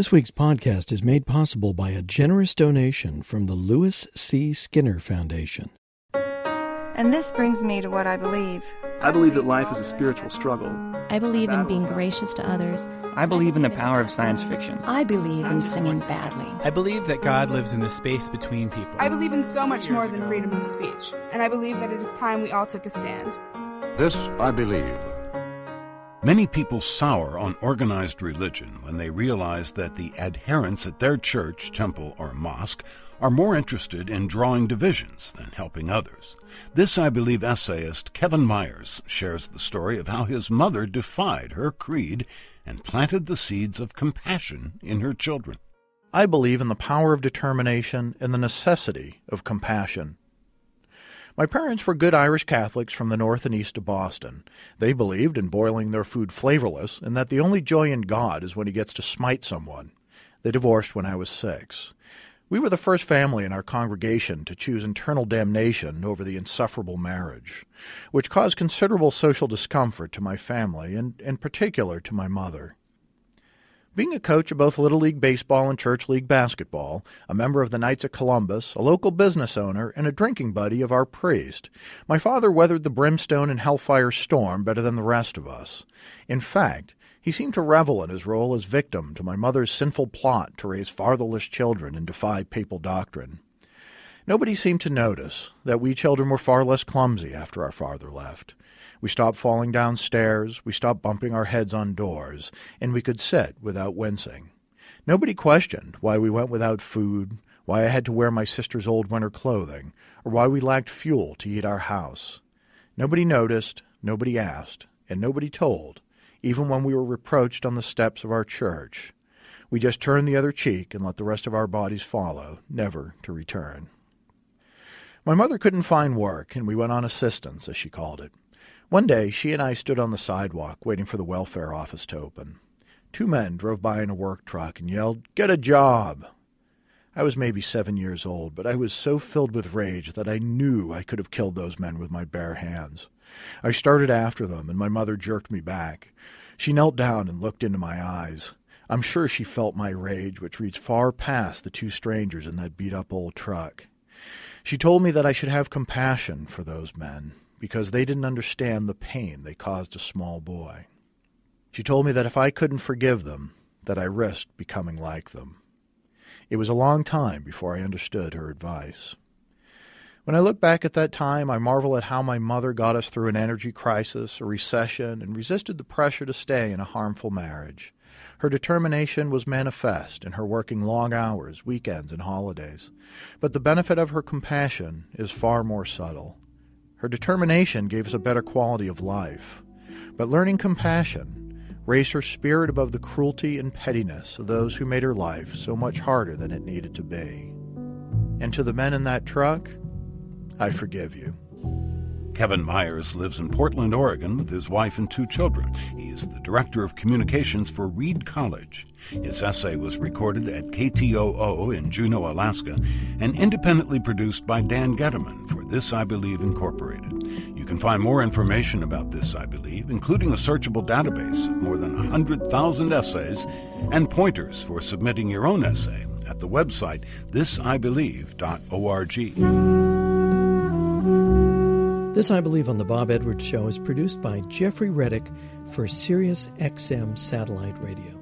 This week's podcast is made possible by a generous donation from the Lewis C. Skinner Foundation. And this brings me to what I believe. I believe that life is a spiritual struggle. I believe in being gracious to others. I believe in the power of science fiction. I believe in singing badly. I believe that God lives in the space between people. I believe in so much more than freedom of speech, and I believe that it is time we all took a stand. This I believe. Many people sour on organized religion when they realize that the adherents at their church, temple, or mosque are more interested in drawing divisions than helping others. This, I believe, essayist Kevin Myers shares the story of how his mother defied her creed and planted the seeds of compassion in her children. I believe in the power of determination and the necessity of compassion. My parents were good Irish Catholics from the north and east of Boston. They believed in boiling their food flavorless and that the only joy in God is when he gets to smite someone. They divorced when I was six. We were the first family in our congregation to choose eternal damnation over the insufferable marriage, which caused considerable social discomfort to my family and, in particular, to my mother. Being a coach of both Little League Baseball and Church League Basketball, a member of the Knights of Columbus, a local business owner, and a drinking buddy of our priest, my father weathered the brimstone and hellfire storm better than the rest of us. In fact, he seemed to revel in his role as victim to my mother's sinful plot to raise fatherless children and defy papal doctrine. Nobody seemed to notice that we children were far less clumsy after our father left. We stopped falling downstairs, we stopped bumping our heads on doors, and we could sit without wincing. Nobody questioned why we went without food, why I had to wear my sister's old winter clothing, or why we lacked fuel to heat our house. Nobody noticed, nobody asked, and nobody told, even when we were reproached on the steps of our church. We just turned the other cheek and let the rest of our bodies follow, never to return. My mother couldn't find work, and we went on assistance, as she called it. One day she and I stood on the sidewalk waiting for the welfare office to open. Two men drove by in a work truck and yelled, Get a job! I was maybe seven years old, but I was so filled with rage that I knew I could have killed those men with my bare hands. I started after them, and my mother jerked me back. She knelt down and looked into my eyes. I'm sure she felt my rage, which reached far past the two strangers in that beat up old truck. She told me that I should have compassion for those men, because they didn't understand the pain they caused a small boy. She told me that if I couldn't forgive them, that I risked becoming like them. It was a long time before I understood her advice. When I look back at that time, I marvel at how my mother got us through an energy crisis, a recession, and resisted the pressure to stay in a harmful marriage. Her determination was manifest in her working long hours, weekends, and holidays. But the benefit of her compassion is far more subtle. Her determination gave us a better quality of life. But learning compassion raised her spirit above the cruelty and pettiness of those who made her life so much harder than it needed to be. And to the men in that truck, I forgive you. Kevin Myers lives in Portland, Oregon with his wife and two children. He is the director of communications for Reed College. His essay was recorded at KTOO in Juneau, Alaska, and independently produced by Dan Gediman for This I Believe Incorporated. You can find more information about This I Believe, including a searchable database of more than 100,000 essays and pointers for submitting your own essay at the website thisibelieve.org. This I Believe on the Bob Edwards Show is produced by Jeffrey Reddick for Sirius XM Satellite Radio.